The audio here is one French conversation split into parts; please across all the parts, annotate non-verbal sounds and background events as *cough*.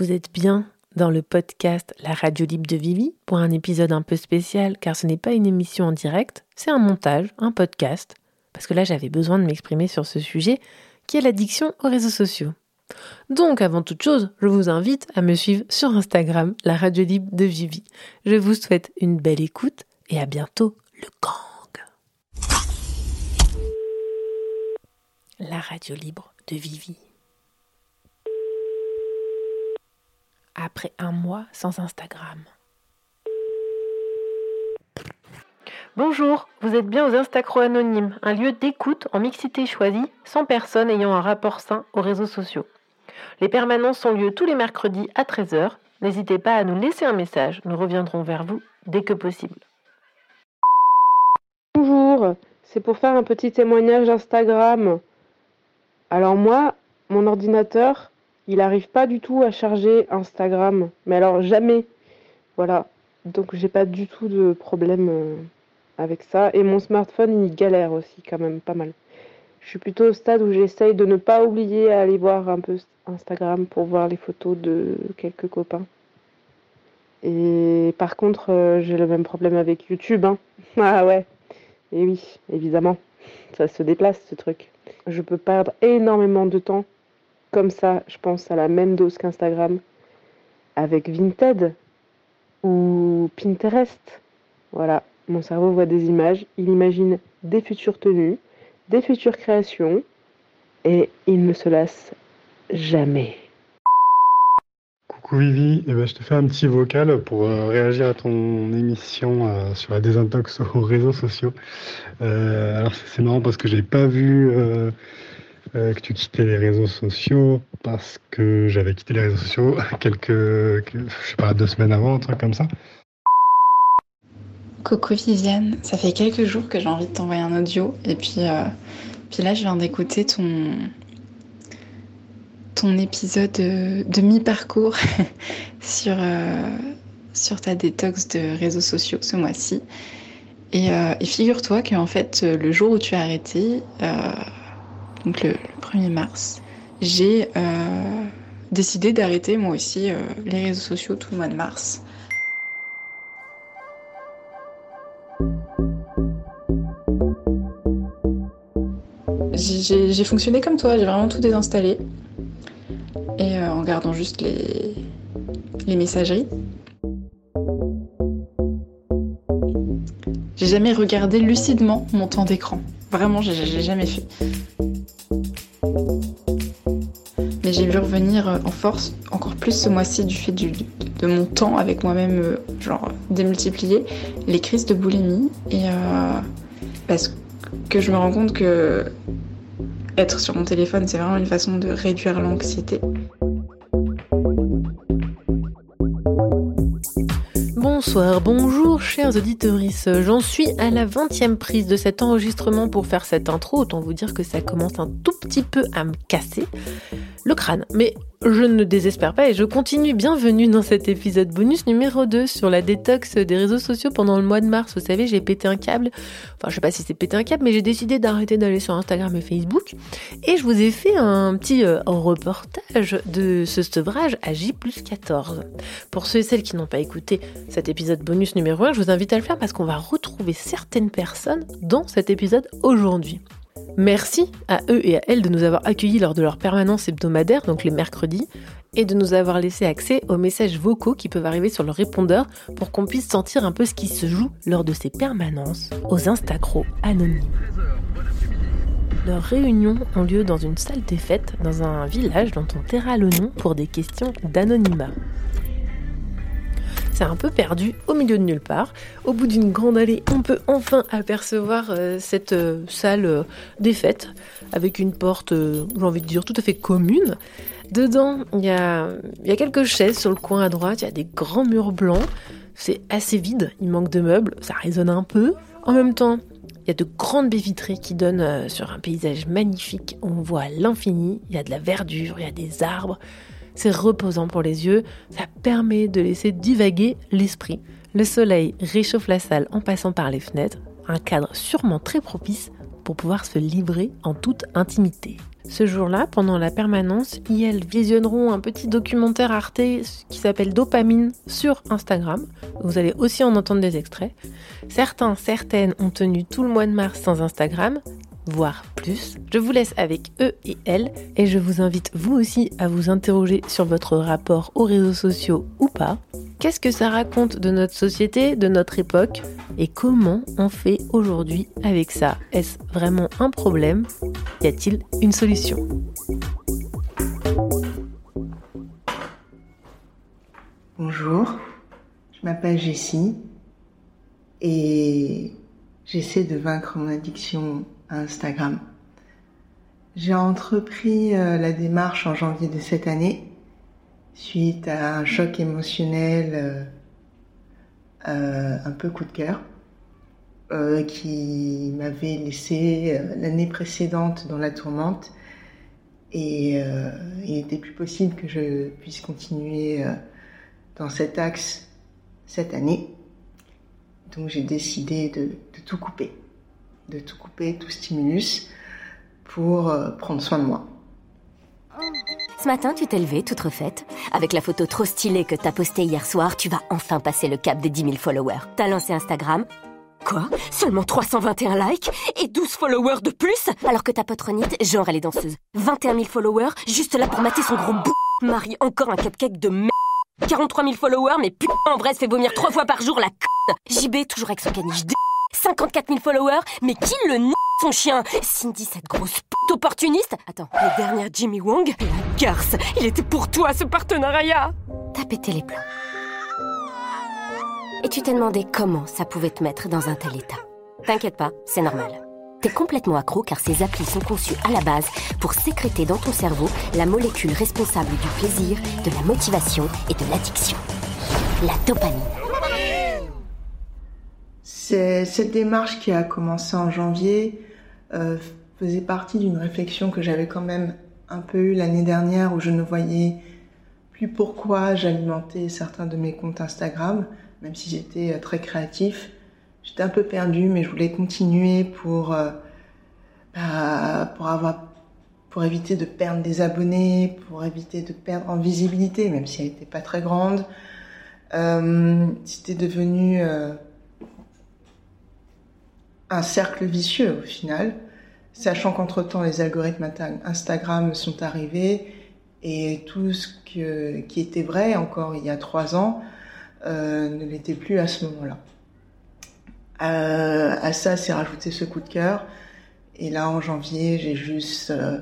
Vous êtes bien dans le podcast La radio libre de Vivi pour un épisode un peu spécial car ce n'est pas une émission en direct, c'est un montage, un podcast. Parce que là j'avais besoin de m'exprimer sur ce sujet qui est l'addiction aux réseaux sociaux. Donc avant toute chose, je vous invite à me suivre sur Instagram, la radio libre de Vivi. Je vous souhaite une belle écoute et à bientôt le gang. La radio libre de Vivi. Après un mois sans Instagram. Bonjour, vous êtes bien aux Instacro Anonymes, un lieu d'écoute en mixité choisie, sans personne ayant un rapport sain aux réseaux sociaux. Les permanences ont lieu tous les mercredis à 13h. N'hésitez pas à nous laisser un message, nous reviendrons vers vous dès que possible. Bonjour, c'est pour faire un petit témoignage Instagram. Alors moi, mon ordinateur, il n'arrive pas du tout à charger Instagram. Mais alors jamais. Voilà. Donc j'ai pas du tout de problème euh, avec ça. Et mon smartphone, il galère aussi quand même pas mal. Je suis plutôt au stade où j'essaye de ne pas oublier à aller voir un peu Instagram pour voir les photos de quelques copains. Et par contre, euh, j'ai le même problème avec YouTube. Hein. *laughs* Ah ouais. Et oui, évidemment. Ça se déplace ce truc. Je peux perdre énormément de temps comme ça, je pense à la même dose qu'Instagram, avec Vinted ou Pinterest. Voilà, mon cerveau voit des images, il imagine des futures tenues, des futures créations, et il ne se lasse jamais. Coucou Vivi, eh ben, je te fais un petit vocal pour euh, réagir à ton émission euh, sur la désintox aux réseaux sociaux. Euh, alors c'est marrant parce que j'ai pas vu euh, que tu quittais les réseaux sociaux parce que j'avais quitté les réseaux sociaux *laughs* quelques, je sais pas, deux semaines avant, un truc comme ça. Coucou Viviane, ça fait quelques jours que j'ai envie de t'envoyer un audio et puis, euh, puis là je viens d'écouter ton, ton épisode de, mi-parcours *laughs* sur, euh, sur ta détox de réseaux sociaux ce mois-ci. Et, et figure-toi qu'en fait le jour où tu as arrêté, donc le, 1er mars, j'ai euh, décidé d'arrêter moi aussi euh, les réseaux sociaux tout le mois de mars. J'ai fonctionné comme toi, j'ai vraiment tout désinstallé. Et euh, en gardant juste les, les messageries. J'ai jamais regardé lucidement mon temps d'écran. Vraiment, j'ai jamais fait. Mais j'ai vu revenir euh, en force encore plus ce mois-ci du fait de mon temps avec moi-même, euh, genre démultiplié, les crises de boulimie. Et euh, parce que je me rends compte que être sur mon téléphone, c'est vraiment une façon de réduire l'anxiété. Bonsoir, bonjour chers auditeurs. J'en suis à la 20e prise de cet enregistrement pour faire cette intro. Autant vous dire que ça commence un tout petit peu à me casser le crâne. Mais je ne désespère pas et je continue. Bienvenue dans cet épisode bonus numéro 2 sur la détox des réseaux sociaux pendant le mois de mars. Vous savez, j'ai pété un câble. Enfin, je sais pas si c'est pété un câble, mais j'ai décidé d'arrêter d'aller sur Instagram et Facebook. Et je vous ai fait un petit euh, reportage de ce sevrage à J 14. Pour ceux et celles qui n'ont pas écouté cet épisode bonus numéro 1, je vous invite à le faire parce qu'on va retrouver certaines personnes dans cet épisode aujourd'hui. Merci à eux et à elles de nous avoir accueillis lors de leur permanence hebdomadaire, donc les mercredis, et de nous avoir laissé accès aux messages vocaux qui peuvent arriver sur le répondeur pour qu'on puisse sentir un peu ce qui se joue lors de ces permanences aux Instacros anonymes. Leurs réunions ont lieu dans une salle des fêtes dans un village dont on taira le nom pour des questions d'anonymat un peu perdu au milieu de nulle part. Au bout d'une grande allée, on peut enfin apercevoir euh, cette euh, salle euh, des fêtes avec une porte, j'ai envie de dire, tout à fait commune. Dedans, il y y a quelques chaises sur le coin à droite, il y a des grands murs blancs. C'est assez vide, il manque de meubles, ça résonne un peu. En même temps, il y a de grandes baies vitrées qui donnent sur un paysage magnifique. On voit l'infini, il y a de la verdure, il y a des arbres. C'est reposant pour les yeux, ça permet de laisser divaguer l'esprit. Le soleil réchauffe la salle en passant par les fenêtres, un cadre sûrement très propice pour pouvoir se livrer en toute intimité. Ce jour-là, pendant la permanence, ils visionneront un petit documentaire Arte qui s'appelle Dopamine sur Instagram. Vous allez aussi en entendre des extraits. Certains, certaines ont tenu tout le mois de mars sans Instagram, voire plus. Je vous laisse avec eux et elles et je vous invite vous aussi à vous interroger sur votre rapport aux réseaux sociaux ou pas. Qu'est-ce que ça raconte de notre société, de notre époque et comment on fait aujourd'hui avec ça? Est-ce vraiment un problème? Y a-t-il une solution? Bonjour, je m'appelle Jessie et j'essaie de vaincre mon addiction Instagram. J'ai entrepris euh, la démarche en janvier de cette année suite à un choc émotionnel euh, euh, un peu coup de cœur qui m'avait laissé l'année précédente dans la tourmente et il n'était plus possible que je puisse continuer dans cet axe cette année. Donc j'ai décidé de tout couper de tout couper, tout stimulus, pour euh, prendre soin de moi. Ce matin, tu t'es levée toute refaite. Avec la photo trop stylée que t'as postée hier soir, tu vas enfin passer le cap des 10 000 followers. T'as lancé Instagram. Quoi? Seulement 321 likes? Et 12 followers de plus? Alors que ta patronite, genre elle est danseuse. 21 000 followers, juste là pour mater son gros bout. Marie, encore un cupcake de merde. 43 000 followers, mais putain, en vrai, se fait vomir trois fois par jour la c***. JB, toujours avec son caniche 54 000 followers, mais qui le n son chien? Cindy, cette grosse pute opportuniste Attends, le dernier Jimmy Wong? La garce Il était pour toi, ce partenariat T'as pété les plans. Et tu t'es demandé comment ça pouvait te mettre dans un tel état. T'inquiète pas, c'est normal. T'es complètement accro car ces applis sont conçus à la base pour sécréter dans ton cerveau la molécule responsable du plaisir, de la motivation et de l'addiction. La dopamine cette démarche qui a commencé en janvier euh, faisait partie d'une réflexion que j'avais quand même un peu eue l'année dernière où je ne voyais plus pourquoi j'alimentais certains de mes comptes Instagram, même si j'étais euh, très créatif. J'étais un peu perdue, mais je voulais continuer pour, euh, bah, pour avoir pour éviter de perdre des abonnés, pour éviter de perdre en visibilité, même si elle n'était pas très grande. C'était devenu un cercle vicieux au final, sachant qu'entre-temps les algorithmes Instagram sont arrivés et tout ce qui était vrai encore il y a trois ans euh, ne l'était plus à ce moment-là. Euh, à ça s'est rajouté ce coup de cœur et là en janvier j'ai juste, euh,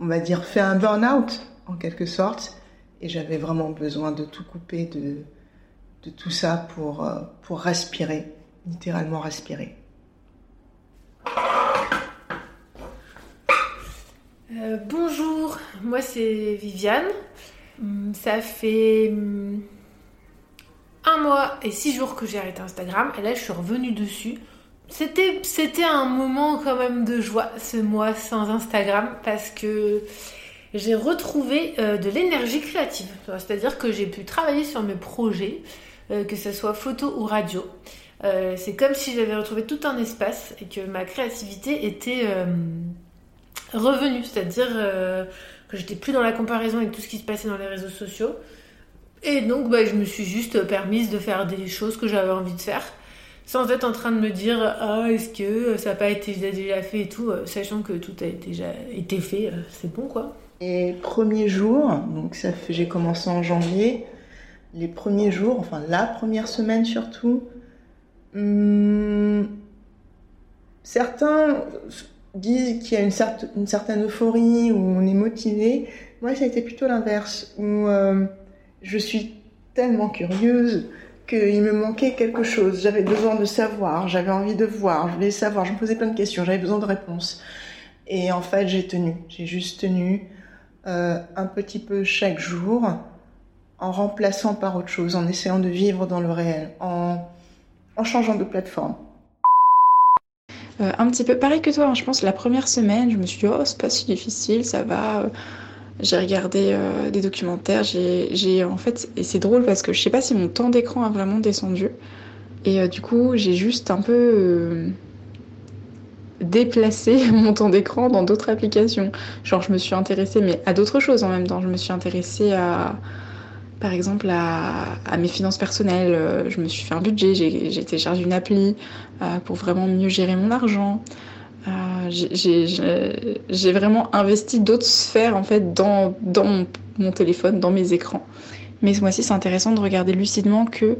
on va dire, fait un burn-out en quelque sorte et j'avais vraiment besoin de tout couper de, tout ça pour, pour respirer, littéralement respirer. Euh, bonjour, moi c'est Viviane. Hum, ça fait hum, un mois et six jours que j'ai arrêté Instagram et là je suis revenue dessus. C'était, un moment quand même de joie ce mois sans Instagram parce que j'ai retrouvé euh, de l'énergie créative. C'est-à-dire que j'ai pu travailler sur mes projets, euh, que ce soit photo ou radio. C'est comme si j'avais retrouvé tout un espace et que ma créativité était revenu, c'est-à-dire euh, que j'étais plus dans la comparaison avec tout ce qui se passait dans les réseaux sociaux. Et donc, bah, je me suis juste permise de faire des choses que j'avais envie de faire, sans être en train de me dire ah est-ce que ça n'a pas été déjà fait et tout, euh, sachant que tout a déjà été fait, euh, c'est bon quoi. Et premier jour, donc j'ai commencé en janvier. Les premiers jours, enfin la première semaine surtout, hmm, certains disent qu'il y a une, certaine euphorie, où on est motivé. Moi, ça a été plutôt l'inverse, où euh, je suis tellement curieuse qu'il me manquait quelque chose. J'avais besoin de savoir, j'avais envie de voir, je voulais savoir, je me posais plein de questions, j'avais besoin de réponses. Et en fait, j'ai tenu, j'ai juste tenu euh, un petit peu chaque jour, en remplaçant par autre chose, en essayant de vivre dans le réel, en, changeant de plateforme. Euh, un petit peu pareil que toi, hein. je pense la première semaine, je me suis dit, oh, c'est pas si difficile, ça va. J'ai regardé euh, des documentaires, j'ai en fait, et c'est drôle parce que je sais pas si mon temps d'écran a vraiment descendu. Et euh, du coup, j'ai juste un peu déplacer *laughs* mon temps d'écran dans d'autres applications. Genre, je me suis intéressée mais à d'autres choses en même temps. Je me suis intéressée à, par exemple, à, mes finances personnelles. Euh, je me suis fait un budget, j'ai téléchargé une appli euh, pour vraiment mieux gérer mon argent. Euh, j'ai vraiment investi d'autres sphères en fait dans, dans mon, téléphone, dans mes écrans. Mais ce mois-ci, c'est intéressant de regarder lucidement que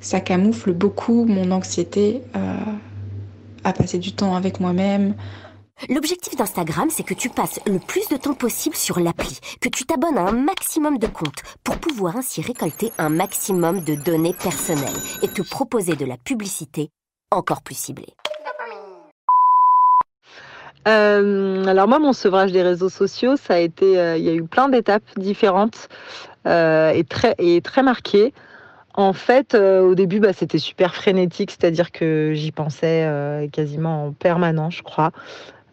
ça camoufle beaucoup mon anxiété à passer du temps avec moi-même, L'objectif d'Instagram, c'est que tu passes le plus de temps possible sur l'appli, que tu t'abonnes à un maximum de comptes pour pouvoir ainsi récolter un maximum de données personnelles et te proposer de la publicité encore plus ciblée. Euh, alors moi, mon sevrage des réseaux sociaux, ça a été, euh, il y a eu plein d'étapes différentes euh, et très et très marquées. En fait, au début, bah, c'était super frénétique, c'est-à-dire que j'y pensais quasiment en permanence, je crois.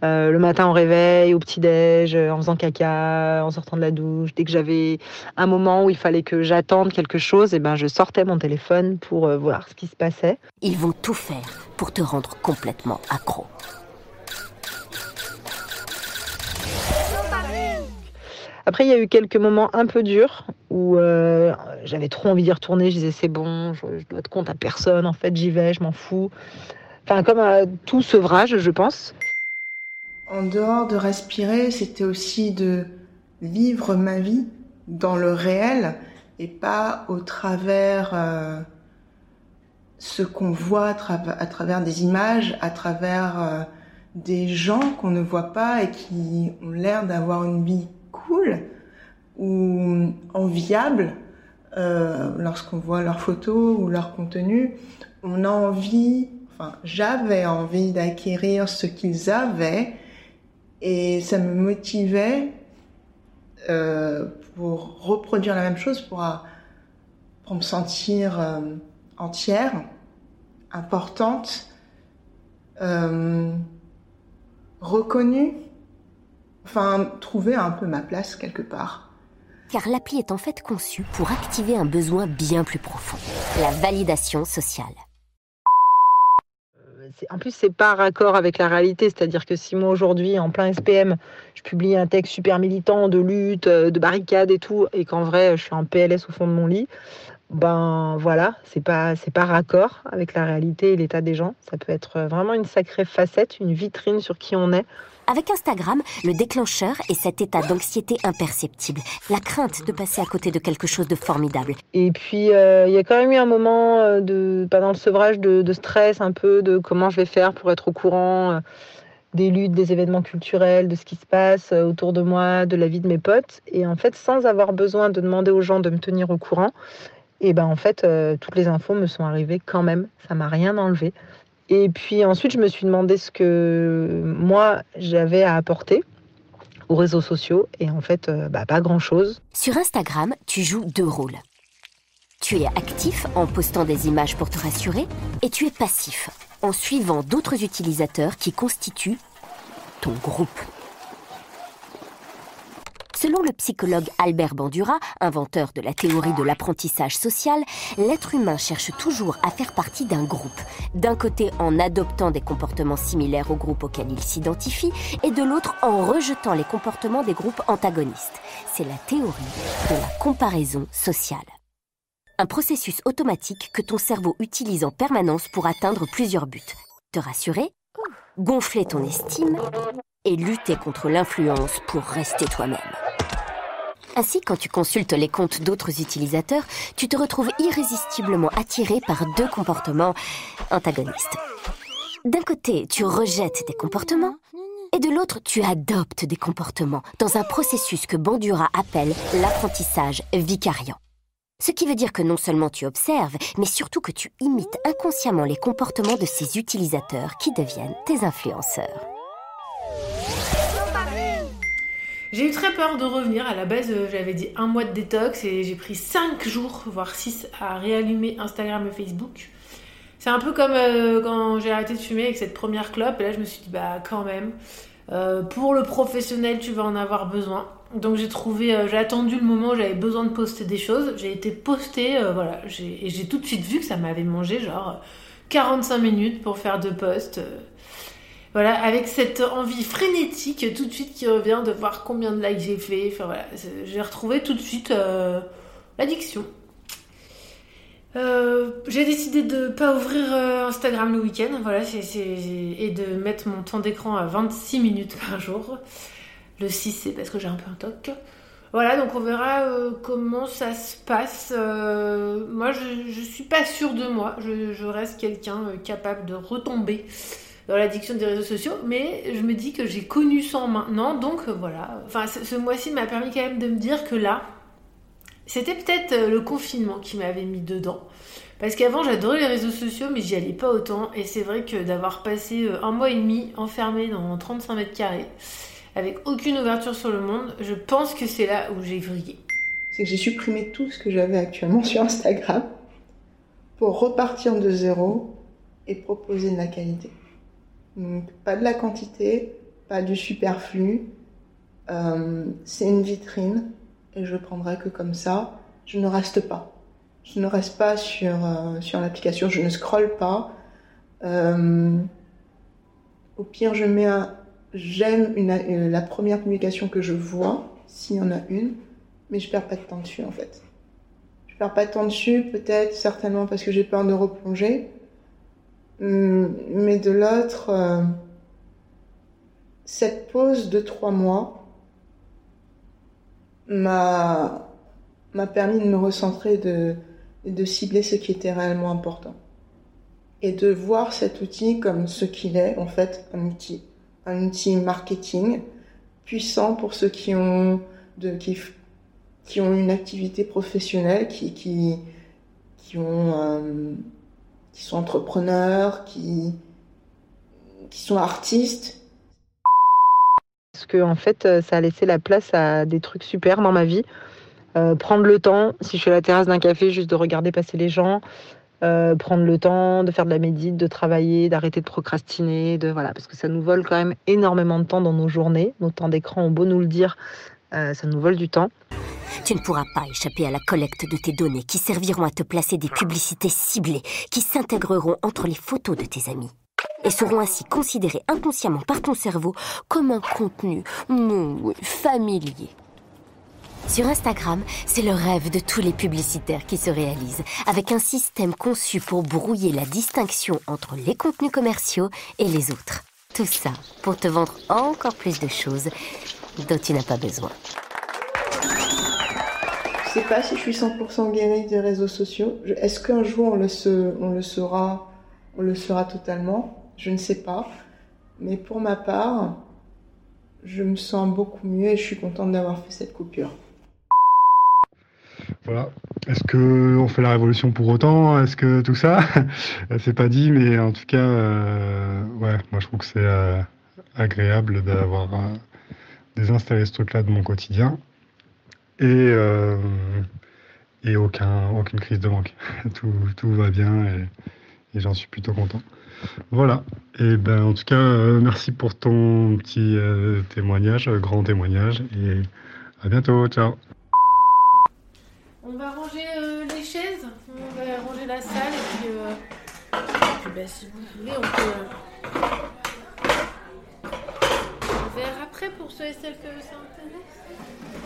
Euh, le matin au réveil, au petit-déj, euh, en faisant caca, en sortant de la douche. Dès que j'avais un moment où il fallait que j'attende quelque chose, et eh ben, je sortais mon téléphone pour euh, voir ce qui se passait. Ils vont tout faire pour te rendre complètement accro. Après, il y a eu quelques moments un peu durs où j'avais trop envie d'y retourner. Je disais, c'est bon, je, je, dois te compte à personne. En fait, j'y vais, je m'en fous. Enfin, comme tout sevrage, je pense. En dehors de respirer, c'était aussi de vivre ma vie dans le réel et pas au travers euh, ce qu'on voit à, travers des images, à travers euh, des gens qu'on ne voit pas et qui ont l'air d'avoir une vie cool ou enviable euh, lorsqu'on voit leurs photos ou leur contenu. On a envie, enfin j'avais envie d'acquérir ce qu'ils avaient et ça me motivait euh, pour reproduire la même chose, pour, euh, pour me sentir euh, entière, importante, euh, reconnue, enfin trouver un peu ma place quelque part. Car l'appli est en fait conçue pour activer un besoin bien plus profond, la validation sociale en plus, c'est pas raccord avec la réalité. C'est-à-dire que si moi aujourd'hui, en plein SPM, je publie un texte super militant de lutte, euh, de barricade et tout, et qu'en vrai, je suis en PLS au fond de mon lit, ben voilà, c'est pas c'est pas raccord avec la réalité et l'état des gens. Ça peut être vraiment une sacrée facette, une vitrine sur qui on est. Avec Instagram, le déclencheur est cet état d'anxiété imperceptible, la crainte de passer à côté de quelque chose de formidable. Et puis, euh, il y a quand même eu un moment euh, de, pendant le sevrage de, stress, un peu de comment je vais faire pour être au courant euh, des luttes, des événements culturels, de ce qui se passe autour de moi, de la vie de mes potes. Et en fait, sans avoir besoin de demander aux gens de me tenir au courant, et ben en fait, toutes les infos me sont arrivées quand même. Ça m'a rien enlevé. Et puis ensuite, je me suis demandé ce que moi j'avais à apporter aux réseaux sociaux. Et en fait, euh, bah, pas grand-chose. Sur Instagram, tu joues deux rôles. Tu es actif en postant des images pour te rassurer et tu es passif en suivant d'autres utilisateurs qui constituent ton groupe. Psychologue Albert Bandura, inventeur de la théorie de l'apprentissage social, l'être humain cherche toujours à faire partie d'un groupe, d'un côté en adoptant des comportements similaires au groupe auquel il s'identifie, et de l'autre en rejetant les comportements des groupes antagonistes. C'est la théorie de la comparaison sociale. Un processus automatique que ton cerveau utilise en permanence pour atteindre plusieurs buts. Te rassurer, gonfler ton estime et lutter contre l'influence pour rester toi-même. Ainsi, quand tu consultes les comptes d'autres utilisateurs, tu te retrouves irrésistiblement attiré par deux comportements antagonistes. D'un côté, tu rejettes des comportements, et de l'autre, tu adoptes des comportements dans un processus que Bandura appelle l'apprentissage vicariant. Ce qui veut dire que non seulement tu observes, mais surtout que tu imites inconsciemment les comportements de ces utilisateurs qui deviennent tes influenceurs. J'ai eu très peur de revenir. À la base, euh, j'avais dit un mois de détox et j'ai pris 5 jours, voire 6, à réallumer Instagram et Facebook. C'est un peu comme euh, quand j'ai arrêté de fumer avec cette première clope. Et là, je me suis dit, bah quand même, euh, pour le professionnel, tu vas en avoir besoin. Donc j'ai trouvé, j'ai attendu le moment où j'avais besoin de poster des choses. J'ai été postée, voilà. Et j'ai tout de suite vu que ça m'avait mangé genre 45 minutes pour faire deux posts. Voilà, avec cette envie frénétique tout de suite qui revient de voir combien de likes j'ai fait. Enfin voilà, j'ai retrouvé tout de suite euh, l'addiction. Euh, j'ai décidé de pas ouvrir euh, Instagram le week-end, voilà, et de mettre mon temps d'écran à 26 minutes par jour. Le 6, c'est parce que j'ai un peu un toc. Voilà, donc on verra comment ça se passe. moi, je, je suis pas sûre de moi. Je, reste quelqu'un capable de retomber dans l'addiction des réseaux sociaux, mais je me dis que j'ai connu ça maintenant, donc voilà. Enfin, ce mois-ci m'a permis quand même de me dire que là, c'était peut-être euh, le confinement qui m'avait mis dedans. Parce qu'avant, j'adorais les réseaux sociaux, mais j'y allais pas autant. Et c'est vrai que d'avoir passé euh, un mois et demi enfermé dans 35 mètres carrés, avec aucune ouverture sur le monde, je pense que c'est là où j'ai vrillé. C'est que j'ai supprimé tout ce que j'avais actuellement *laughs* sur Instagram pour repartir de zéro et proposer de la qualité. Pas de la quantité, pas du superflu. Euh, c'est une vitrine et je prendrai que comme ça. Je ne reste pas. Je ne reste pas sur, euh, l'application, je ne scrolle pas. Euh, au pire, je mets j'aime la première publication que je vois, s'il y en a une, mais je perds pas de temps dessus en fait. Je perds pas de temps dessus, peut-être, certainement parce que j'ai peur de replonger. Hum, mais de l'autre, cette pause de trois mois, m'a m'a permis de me recentrer de, de cibler ce qui était réellement important. Et de voir cet outil comme ce qu'il est, en fait, un outil, un outil marketing puissant pour ceux qui ont, de, qui, qui ont une activité professionnelle, qui, qui, qui, ont, euh, qui sont entrepreneurs, qui, sont artistes parce que en fait, euh, ça a laissé la place à des trucs super dans ma vie. Euh, prendre le temps, si je suis à la terrasse d'un café, juste de regarder passer les gens, euh, prendre le temps de faire de la médite, de travailler, d'arrêter de procrastiner, de voilà, parce que ça nous vole quand même énormément de temps dans nos journées. Nos temps d'écran ont beau nous le dire, ça nous vole du temps. Tu ne pourras pas échapper à la collecte de tes données qui serviront à te placer des publicités ciblées qui s'intégreront entre les photos de tes amis et seront ainsi considérés inconsciemment par ton cerveau comme un contenu familier. Sur Instagram, c'est le rêve de tous les publicitaires qui se réalise, avec un système conçu pour brouiller la distinction entre les contenus commerciaux et les autres. Tout ça pour te vendre encore plus de choses dont tu n'as pas besoin. Je sais pas si je suis 100% guérie des réseaux sociaux. Est-ce qu'un jour on le, sera, on le sera totalement? Je ne sais pas. Mais pour ma part, je me sens beaucoup mieux et je suis contente d'avoir fait cette coupure. Voilà. Est-ce que on fait la révolution pour autant? Est-ce que tout ça? *laughs* C'est pas dit, mais en tout cas, euh, ouais, moi je trouve que c'est euh, agréable d'avoir euh, désinstallé ce truc-là de mon quotidien et et aucun aucune crise de manque. *laughs* tout, tout va bien et, j'en suis plutôt content. Voilà. Et ben, en tout cas, euh, merci pour ton petit euh, témoignage, euh, grand témoignage. Et à bientôt. Ciao. On va ranger les chaises, on va ranger la salle puis, ben, si vous voulez, pour ceux et celles que ça intéresse.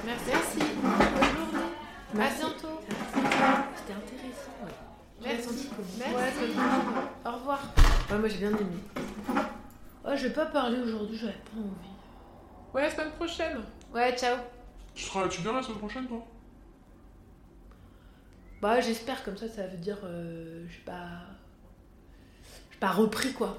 Merci. Bonne journée. À bientôt. C'était intéressant. Merci. Merci. Au revoir. moi j'ai bien aimé. Oh, je vais pas parler aujourd'hui, j'avais pas envie. Ouais, semaine prochaine. Ouais, ciao. Tu travailles-tu bien la semaine prochaine, toi? Bah, j'espère, comme ça, ça veut dire. Euh, j'ai pas. J'ai pas repris, quoi.